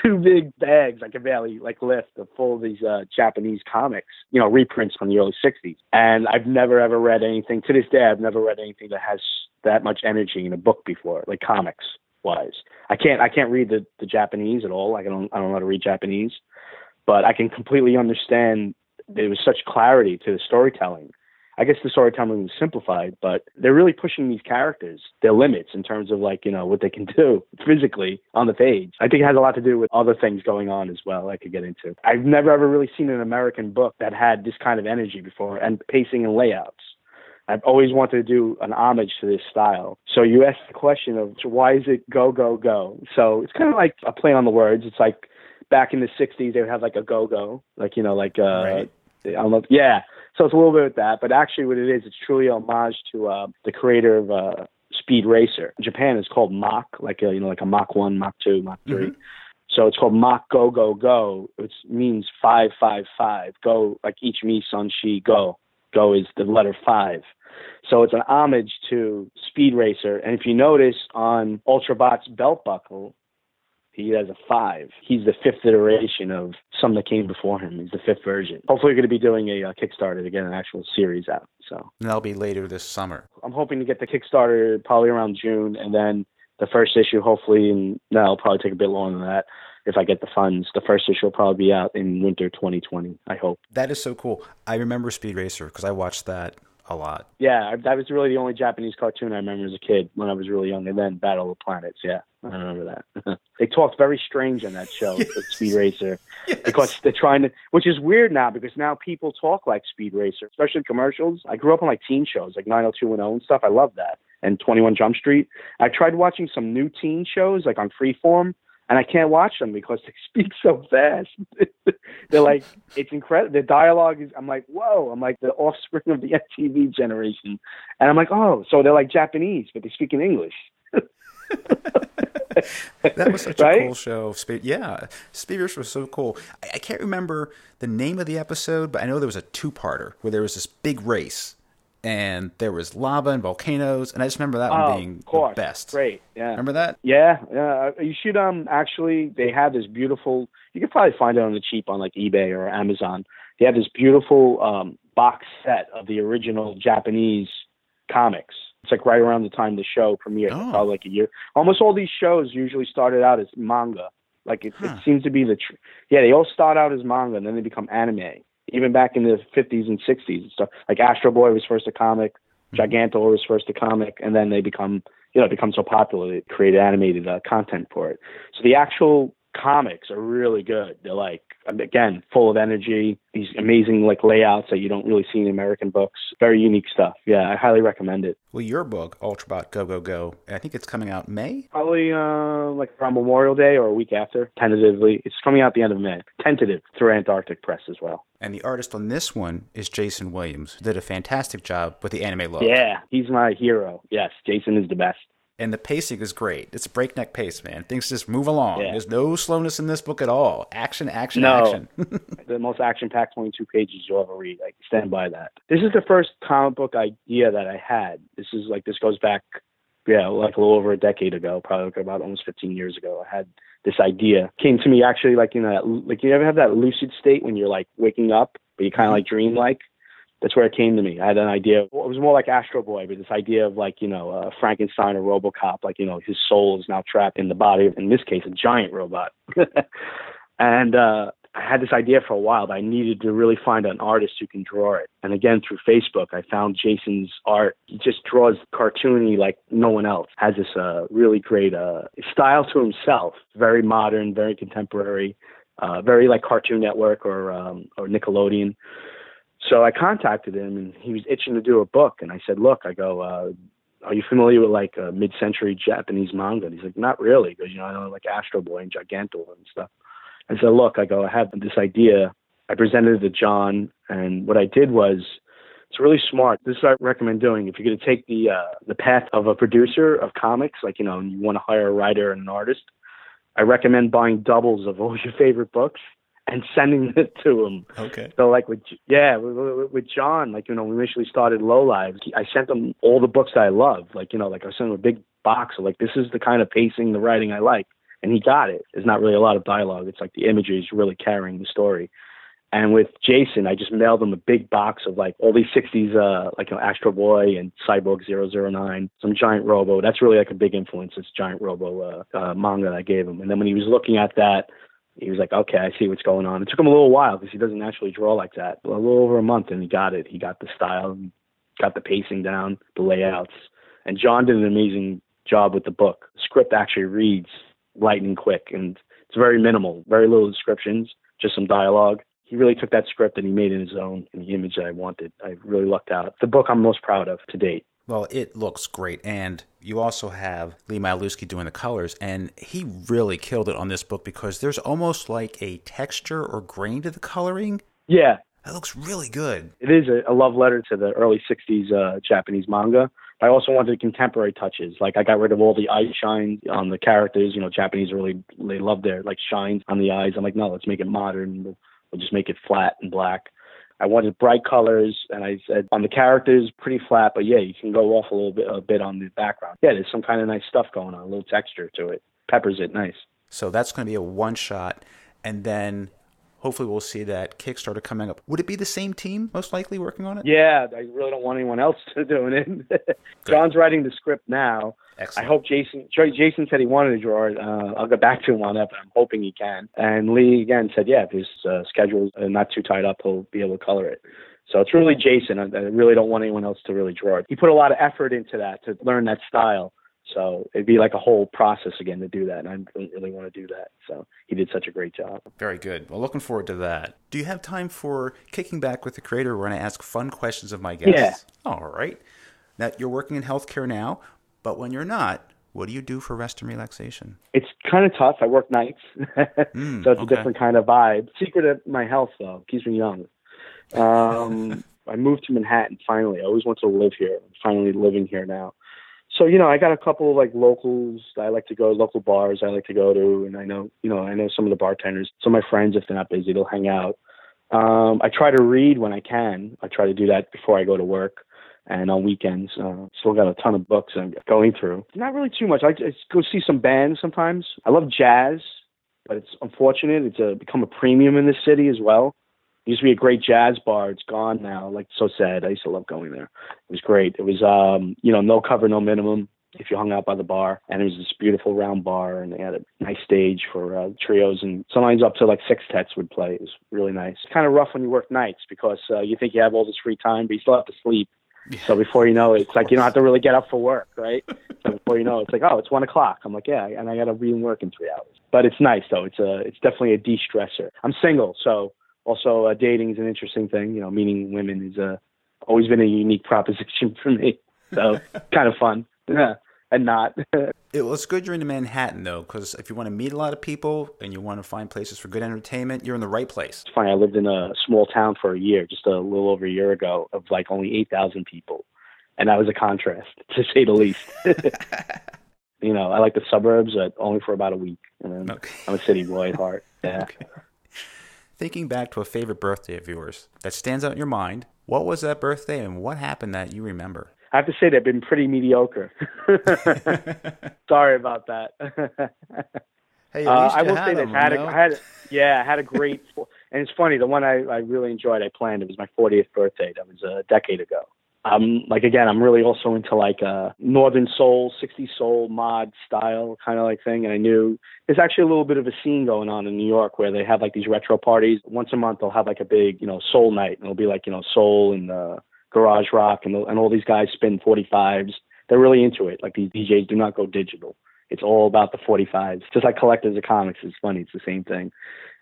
two big bags I could barely like lift of full of these uh, Japanese comics, you know, reprints from the early '60s. And I've never ever read anything to this day. I've never read anything that has that much energy in a book before, like comics wise. I can't I can't read the, the Japanese at all. Like I don't I don't know how to read Japanese, but I can completely understand there was such clarity to the storytelling. I guess the storytelling was simplified, but they're really pushing these characters, their limits in terms of like, you know, what they can do physically on the page. I think it has a lot to do with other things going on as well I could get into. I've never ever really seen an American book that had this kind of energy before and pacing and layouts. I've always wanted to do an homage to this style. So you asked the question of why is it go go go? So it's kind of like a play on the words. It's like back in the '60s they would have like a go go, like you know, like uh, right. I don't know, yeah. So it's a little bit of that, but actually what it is, it's truly homage to uh, the creator of uh, Speed Racer. In Japan, is called Mach, like a, you know, like a Mach one, Mach two, Mach 3 Mhm. So it's called Mach Go Go Go. which means five five five. Go like each me son she go. Go is the letter five. So it's an homage to Speed Racer. And if you notice on Ultrabot's belt buckle, he has a five. He's the fifth iteration of some that came before him. He's the fifth version. Hopefully, we're going to be doing a uh, Kickstarter to get an actual series out. So And that'll be later this summer. I'm hoping to get the Kickstarter probably around June, and then the first issue hopefully, and no, it'll probably take a bit longer than that if I get the funds. The first issue will probably be out in winter 2020. I hope. That is so cool. I remember Speed Racer because I watched that a lot. Yeah, that was really the only Japanese cartoon I remember as a kid when I was really young, and then Battle of the Planets. Yeah, I remember that. they talked very strange on that show, with Speed Racer, because they're trying to, which is weird now because now people talk like Speed Racer, especially commercials. I grew up on like teen shows, like 90210 and stuff. I love that, and 21 Jump Street. I tried watching some new teen shows like on Freeform. And I can't watch them because they speak so fast. They're like, it's incredible. The dialogue is, I'm like, whoa. I'm like the offspring of the MTV generation. And I'm like, oh, so they're like Japanese, but they speak in English. That was such a cool show. Yeah, Racer was so cool. I, can't remember the name of the episode, but I know there was a two-parter where there was this big race, and there was lava and volcanoes, and I just remember that one oh, being of the best. Great. Yeah. Remember that? Yeah, yeah. You should um actually they have this beautiful you could probably find it on the cheap on like eBay or Amazon. They have this beautiful um box set of the original Japanese comics. It's like right around the time the show premiered, Oh. probably like a year. Almost all these shows usually started out as manga. Like it, Huh. it seems to be the tr- yeah they all start out as manga and then they become anime. Even back in the 50s and 60s and stuff. Like Astro Boy was first a comic, Gigantor was first a comic, and then they become you know, become so popular, they created animated uh, content for it. So the actual comics are really good. They're like, again, full of energy, these amazing like layouts that you don't really see in American books. Very unique stuff. Yeah, I highly recommend it. Well, your book, Ultrabot Go Go Go, I think it's coming out May. Probably uh, like around Memorial Day or a week after, tentatively. It's coming out the end of May. Tentative through Antarctic Press as well. And the artist on this one is Jason Williams, who did a fantastic job with the anime look. Yeah, he's my hero. Yes, Jason is the best. And the pacing is great. It's a breakneck pace, man. Things just move along. Yeah. There's no slowness in this book at all. Action, action, No. action. the most action-packed 22 pages you'll ever read. I stand by that. This is the first comic book idea that I had. This is like this goes back, yeah, like a little over a decade ago, probably like about almost 15 years ago. I had this idea came to me actually like you know that, like you ever have that lucid state when you're like waking up but you kind of mm-hmm. like dream like. That's where it came to me. I had an idea. It was more like Astro Boy, but this idea of like you know uh, Frankenstein or RoboCop, like you know his soul is now trapped in the body of, in this case, a giant robot. and uh, I had this idea for a while, but I needed to really find an artist who can draw it. And again, through Facebook, I found Jason's art. He just draws cartoony like no one else. Has this uh, really great uh, style to himself. Very modern, very contemporary, uh, very like Cartoon Network or um, or Nickelodeon. So I contacted him, and he was itching to do a book. And I said, "Look, I go." Uh, are you familiar with like uh, mid-century Japanese manga? And he's like, not really, because you know I know like Astro Boy and Gigantor and stuff. I said, look, I go, I have this idea. I presented it to John, and what I did was, it's really smart. This is what I recommend doing. If you're going to take the uh, the path of a producer of comics, like you know, you want to hire a writer and an artist, I recommend buying doubles of all your favorite books and sending it to him. Okay. So like with yeah with, with John, like you know, we initially started Low Lives. I sent him all the books that I love. Like you know, like I sent him a big box of like this is the kind of pacing, the writing I like, and he got it. There's not really a lot of dialogue. It's like the imagery is really carrying the story. And with Jason, I just mailed him a big box of like all these 60s, uh, like you know, Astro Boy and Cyborg 009, some Giant Robo. That's really like a big influence. This Giant Robo uh, uh, manga that I gave him. And then when he was looking at that, he was like, okay, I see what's going on. It took him a little while because he doesn't naturally draw like that. A little over a month, and he got it. He got the style, got the pacing down, the layouts. And John did an amazing job with the book. The script actually reads lightning quick, and it's very minimal, very little descriptions, just some dialogue. He really took that script and he made it his own in the image that I wanted. I really lucked out. The book I'm most proud of to date. Well, it looks great. And you also have Lee Maluski doing the colors, and he really killed it on this book because there's almost like a texture or grain to the coloring. Yeah. That looks really good. It is a, a love letter to the early 60s uh, Japanese manga. But I also wanted contemporary touches. Like I got rid of all the eye shines on the characters. You know, Japanese really they love their like shines on the eyes. I'm like, no, let's make it modern. We'll, we'll just make it flat and black. I wanted bright colors, and I said on the characters, pretty flat, but yeah, you can go off a little bit, a bit on the background. Yeah, there's some kind of nice stuff going on, a little texture to it, peppers it nice. So that's going to be a one shot, and then hopefully we'll see that Kickstarter coming up. Would it be the same team most likely working on it? Yeah, I really don't want anyone else to doing it. John's writing the script now, Excellent. I hope Jason. Jason said he wanted to draw it. Uh, I'll get back to him on that, but I'm hoping he can. And Lee again said, yeah, if his uh, schedule is not too tied up, he'll be able to color it. So it's really Jason. I, I really don't want anyone else to really draw it. He put a lot of effort into that to learn that style. So it'd be like a whole process again to do that, and I don't really want to do that. So he did such a great job. Very good. Well, looking forward to that. Do you have time for kicking back with the creator when I ask fun questions of my guests? Yeah. All right. Now you're working in healthcare now. But when you're not, what do you do for rest and relaxation? It's kind of tough. I work nights, mm, so it's okay. a different kind of vibe. Secret of my health, though, keeps me young. Um, I moved to Manhattan finally. I always wanted to live here. I'm finally living here now. So you know, I got a couple of like locals I like to go, local bars I like to go to, and I know you know I know some of the bartenders. Some of my friends, if they're not busy, they'll hang out. Um, I try to read when I can. I try to do that before I go to work and on weekends. Uh, still got a ton of books I'm going through. Not really too much. I just go see some bands sometimes. I love jazz, but it's unfortunate. It's a, become a premium in this city as well. Used to be a great jazz bar. It's gone now. Like so sad. I used to love going there. It was great. It was um, you know, no cover, no minimum if you hung out by the bar. And it was this beautiful round bar, and they had a nice stage for uh, trios, and sometimes up to like sextets would play. It was really nice. It's kind of rough when you work nights because uh, you think you have all this free time, but you still have to sleep. So before you know it, it's like you don't have to really get up for work, right? So before you know it, it's like, oh, it's one o'clock. I'm like, yeah, and I got to be in work in three hours. But it's nice though. It's a, it's definitely a de-stressor. I'm single, so also uh, dating is an interesting thing. You know, meeting women is a always been a unique proposition for me. So kind of fun. Yeah and not. it was good you're in Manhattan though, because if you want to meet a lot of people and you want to find places for good entertainment, you're in the right place. It's funny. I lived in a small town for a year, just a little over a year ago, of like only eight thousand people, and that was a contrast to say the least. you know, I like the suburbs, but only for about a week, and then okay. I'm a city boy at heart. Yeah. Okay. Thinking back to a favorite birthday of yours that stands out in your mind, what was that birthday and what happened that you remember? I have to say they've been pretty mediocre. Sorry about that. hey, uh, I will say this: had, a, I had, yeah, I had a great, and it's funny. The one I, I really enjoyed, I planned. It was my 40th birthday. That was a decade ago. Um, like again, I'm really also into like a northern soul, 60s soul mod style kind of like thing. And I knew there's actually a little bit of a scene going on in New York where they have like these retro parties. Once a month, they'll have like a big, you know, soul night, and it'll be like you know soul and uh, garage rock and, and all these guys spin 45s. They're really into it. Like these DJs do not go digital. It's all about the 45s. Just like collectors of comics. It's funny. It's the same thing.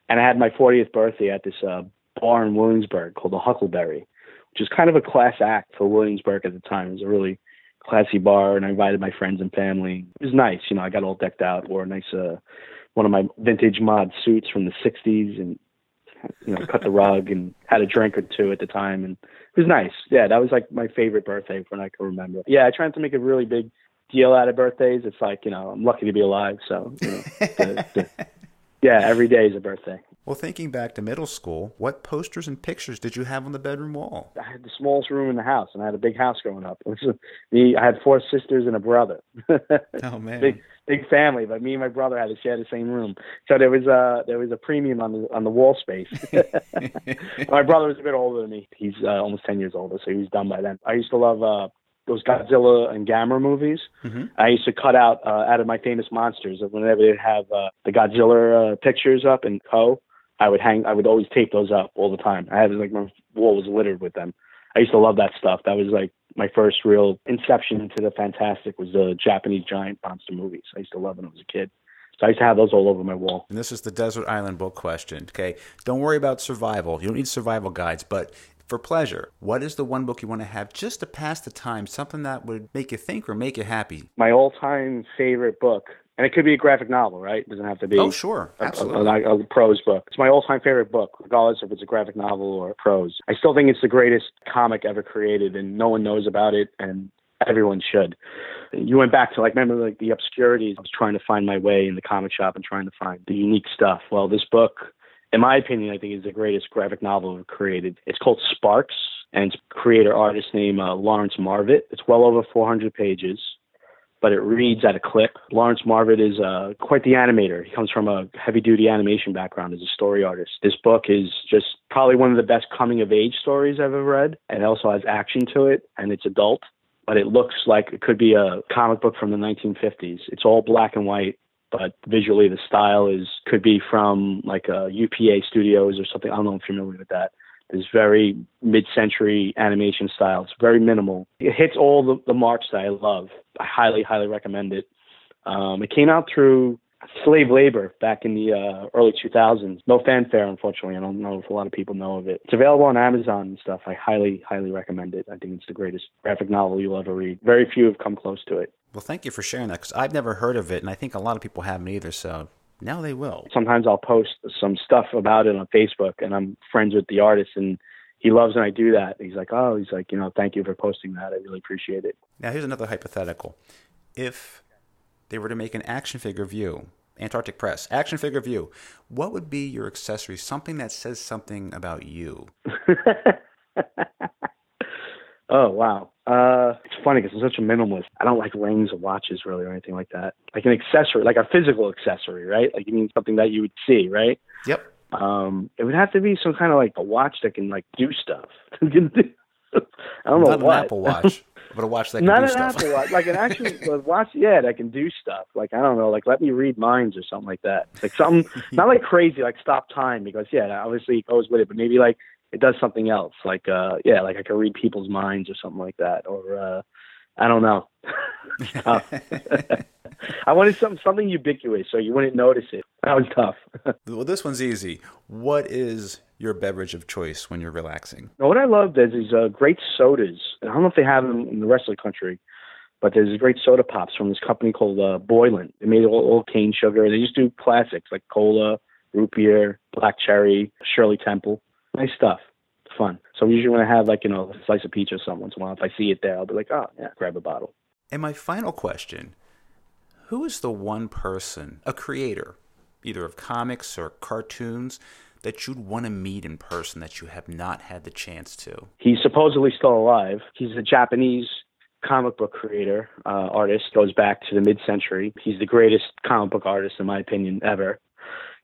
And I had my 40th birthday at this uh, bar in Williamsburg called the Huckleberry, which is kind of a class act for Williamsburg at the time. It was a really classy bar, and I invited my friends and family. It was nice. You know, I got all decked out, wore a nice, uh, one of my vintage mod suits from the 60s, and you know, cut the rug and had a drink or two at the time, and it was nice. Yeah, that was like my favorite birthday when I can remember. Yeah, I tried to make a really big deal out of birthdays. It's like you know, I'm lucky to be alive, so you know, the, the, yeah, every day is a birthday. Well, thinking back to middle school, what posters and pictures did you have on the bedroom wall? I had the smallest room in the house, and I had a big house growing up. It was me. I had four sisters and a brother. oh man, big big family. But me and my brother had to share the same room, so there was a there was a premium on the on the wall space. my brother was a bit older than me. He's uh, almost ten years older, so he was done by then. I used to love uh, those Godzilla and Gamera movies. Mm-hmm. I used to cut out uh, out of my famous monsters whenever they'd have uh, the Godzilla uh, pictures up in Co. I would hang. I would always tape those up all the time. I had like my wall was littered with them. I used to love that stuff. That was like my first real inception into the fantastic was the Japanese giant monster movies. I used to love when I was a kid. So I used to have those all over my wall. And this is the Desert Island book question. Okay, don't worry about survival. You don't need survival guides, but for pleasure, what is the one book you want to have just to pass the time, something that would make you think or make you happy? My all-time favorite book and it could be a graphic novel, right? It doesn't have to be. Oh, sure, absolutely. A, a, a, prose book. It's my all-time favorite book, regardless if it's a graphic novel or prose. I still think it's the greatest comic ever created, and no one knows about it, and everyone should. You went back to like remember like the obscurities. I was trying to find my way in the comic shop and trying to find the unique stuff. Well, this book, in my opinion, I think is the greatest graphic novel ever created. It's called Sparks, and it's creator artist name uh, Lawrence Marvit. It's well over 400 pages but it reads at a clip. Lawrence Marvit is uh, quite the animator. He comes from a heavy duty animation background as a story artist. This book is just probably one of the best coming of age stories I've ever read, and it also has action to it, and it's adult, but it looks like it could be a comic book from the 1950s. It's all black and white. But visually, the style is could be from like a UPA Studios or something. I don't know if you're familiar with that this very mid-century animation style. It's very minimal. It hits all the, the marks that I love. I highly, highly recommend it. Um, it came out through slave labor back in the uh, early 2000s. No fanfare, unfortunately. I don't know if a lot of people know of it. It's available on Amazon and stuff. I highly, highly recommend it. I think it's the greatest graphic novel you'll ever read. Very few have come close to it. Well, thank you for sharing that because I've never heard of it, and I think a lot of people haven't either. So now they will. Sometimes I'll post some stuff about it on Facebook, and I'm friends with the artist, and he loves when I do that. He's like, oh, he's like, you know, thank you for posting that. I really appreciate it. Now, here's another hypothetical. If they were to make an action figure view, Antarctic Press, action figure view, what would be your accessory? Something that says something about you. oh, wow. Uh, it's funny because I'm such a minimalist. I don't like rings or watches really or anything like that. Like an accessory, like a physical accessory, right? Like you mean something that you would see, right? Yep. Um, it would have to be some kind of like a watch that can like do stuff. I don't know Not what. an Apple Watch, but a watch that can Not do an stuff. Apple Watch, like an actual watch, yeah, that can do stuff. Like I don't know, like let me read minds or something like that. Like something not like crazy, like stop time because yeah, obviously it goes with it, but maybe like it does something else. Like uh yeah, like I can read people's minds or something like that. Or uh I don't know. uh, I wanted something something ubiquitous so you wouldn't notice it. That was tough. well, this one's easy. What is your beverage of choice when you're relaxing? Now, what I love is these uh, great sodas. I don't know if they have them in the rest of the country, but there's these great soda pops from this company called uh, Boylan. They made all, all cane sugar. They just do classics like cola, root beer, black cherry, Shirley Temple. Nice stuff. It's fun. So usually when I have like you know a slice of pizza or something once in a while, if I see it there, I'll be like, oh yeah, grab a bottle. And my final question who is the one person, a creator, either of comics or cartoons, that you'd want to meet in person that you have not had the chance to? He's supposedly still alive. He's a Japanese comic book creator, uh, artist, goes back to the mid century. He's the greatest comic book artist, in my opinion, ever.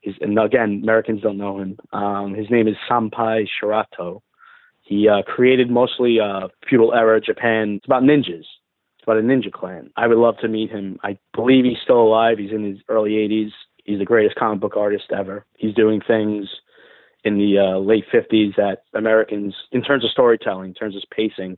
He's, and again, Americans don't know him. Um, his name is Sanpei Shirato. He uh, created mostly uh, feudal era Japan. It's about ninjas It's about a ninja clan. I would love to meet him. I believe he's still alive. He's in his early 80s. He's the greatest comic book artist ever. He's doing things in the uh, late 50s that Americans, in terms of storytelling, in terms of pacing,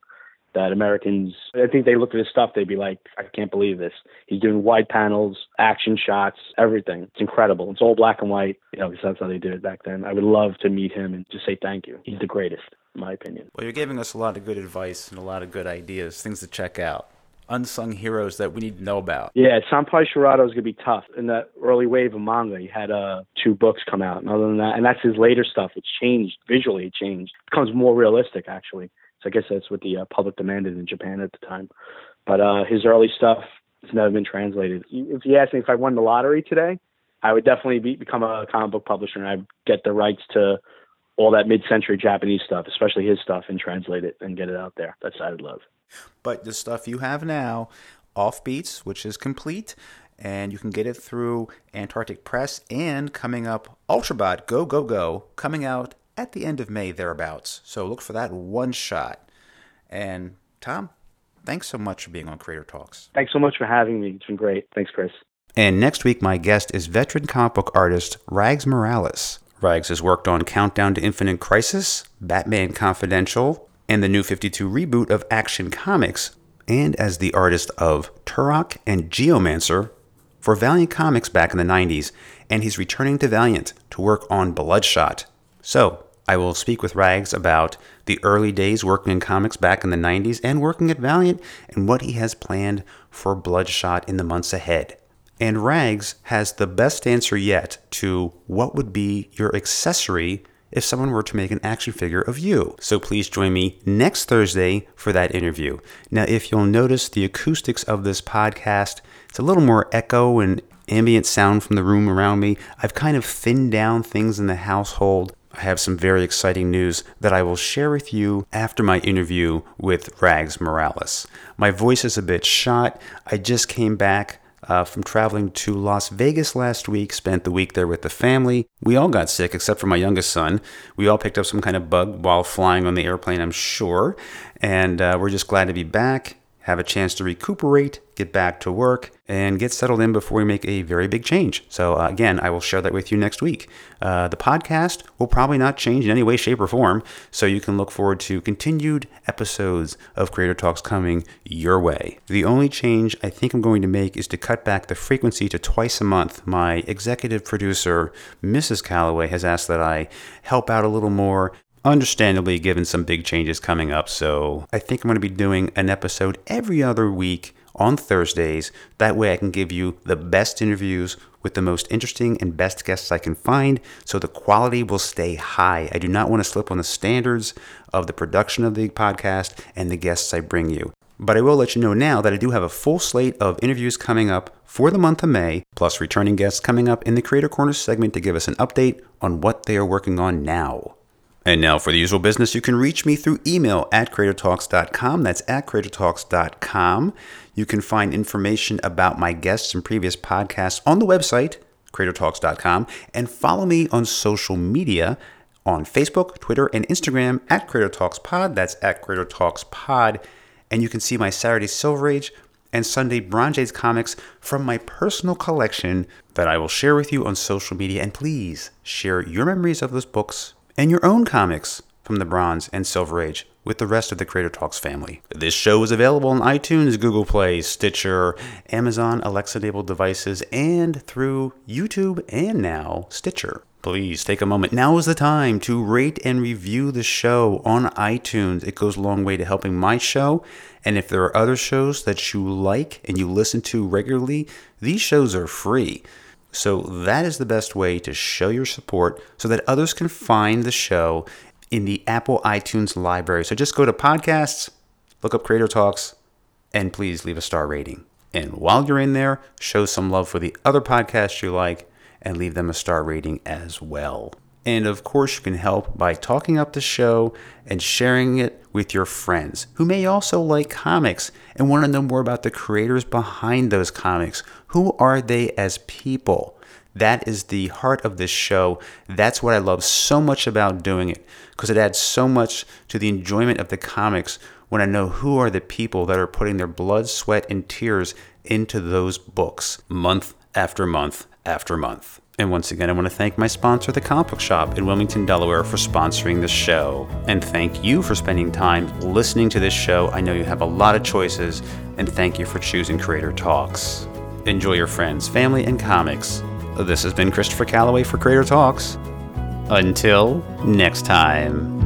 that Americans, I think they look at his stuff, they'd be like, I can't believe this. He's doing wide panels, action shots, everything. It's incredible. It's all black and white, you know, because that's how they did it back then. I would love to meet him and just say thank you. He's the greatest, in my opinion. Well, you're giving us a lot of good advice and a lot of good ideas, things to check out unsung heroes that we need to know about? Yeah, Sanpei Shirato is gonna be tough. In that early wave of manga, he had uh, two books come out, and other than that, and that's his later stuff. It's changed visually. It changed. It becomes more realistic, actually. So I guess that's what the uh, public demanded in Japan at the time. But uh, his early stuff has never been translated. If you ask me if I won the lottery today, I would definitely be, become a comic book publisher and I'd get the rights to all that mid-century Japanese stuff, especially his stuff, and translate it and get it out there. That's what I would love. But the stuff you have now, Offbeats, which is complete, and you can get it through Antarctic Press and coming up Ultrabot Go Go Go coming out at the end of May thereabouts. So look for that one shot. And Tom, thanks so much for being on Creator Talks. Thanks so much for having me. It's been great. Thanks, Chris. And next week, my guest is veteran comic book artist Rags Morales. Rags has worked on Countdown to Infinite Crisis, Batman Confidential, and the new 52 reboot of Action Comics, and as the artist of Turok and Geomancer for Valiant Comics back in the 90s, and he's returning to Valiant to work on Bloodshot. So, I will speak with Rags about the early days working in comics back in the 90s and working at Valiant and what he has planned for Bloodshot in the months ahead. And Rags has the best answer yet to what would be your accessory if someone were to make an action figure of you. So please join me next Thursday for that interview. Now, if you'll notice the acoustics of this podcast, it's a little more echo and ambient sound from the room around me. I've kind of thinned down things in the household. I have some very exciting news that I will share with you after my interview with Rags Morales. My voice is a bit shot. I just came back uh, from traveling to Las Vegas last week, spent the week there with the family. We all got sick except for my youngest son. We all picked up some kind of bug while flying on the airplane, I'm sure. And uh, we're just glad to be back have a chance to recuperate, get back to work, and get settled in before we make a very big change. So, uh, again, I will share that with you next week. Uh, the podcast will probably not change in any way, shape, or form, so you can look forward to continued episodes of Creator Talks coming your way. The only change I think I'm going to make is to cut back the frequency to twice a month. My executive producer, Mrs. Calloway, has asked that I help out a little more understandably given some big changes coming up. So I think I'm going to be doing an episode every other week on Thursdays. That way I can give you the best interviews with the most interesting and best guests I can find so the quality will stay high. I do not want to slip on the standards of the production of the podcast and the guests I bring you. But I will let you know now that I do have a full slate of interviews coming up for the month of May, plus returning guests coming up in the Creator Corner segment to give us an update on what they are working on now. And now for the usual business, you can reach me through email at creatortalks.com. That's at creatortalks.com. You can find information about my guests and previous podcasts on the website, creatortalks.com, and follow me on social media on Facebook, Twitter, and Instagram at Creator Talks Pod. That's at Creator Talks Pod. And you can see my Saturday Silver Age and Sunday Bronze Age comics from my personal collection that I will share with you on social media. And please share your memories of those books and your own comics from the Bronze and Silver Age with the rest of the Creator Talks family. This show is available on iTunes, Google Play, Stitcher, Amazon Alexa enabled devices, and through YouTube and now Stitcher. Please take a moment. Now is the time to rate and review the show on iTunes. It goes a long way to helping my show. And if there are other shows that you like and you listen to regularly, these shows are free. So that is the best way to show your support so that others can find the show in the Apple iTunes library. So just go to podcasts, look up Creator Talks, and please leave a star rating. And while you're in there, show some love for the other podcasts you like and leave them a star rating as well. And of course, you can help by talking up the show and sharing it with your friends who may also like comics and want to know more about the creators behind those comics. Who are they as people? That is the heart of this show. That's what I love so much about doing it because it adds so much to the enjoyment of the comics when I know who are the people that are putting their blood, sweat, and tears into those books month after month after month. And once again, I want to thank my sponsor, The Comic Book Shop in Wilmington, Delaware, for sponsoring this show. And thank you for spending time listening to this show. I know you have a lot of choices, and thank you for choosing Creator Talks. Enjoy your friends, family, and comics. This has been Christopher Calloway for Creator Talks. Until next time.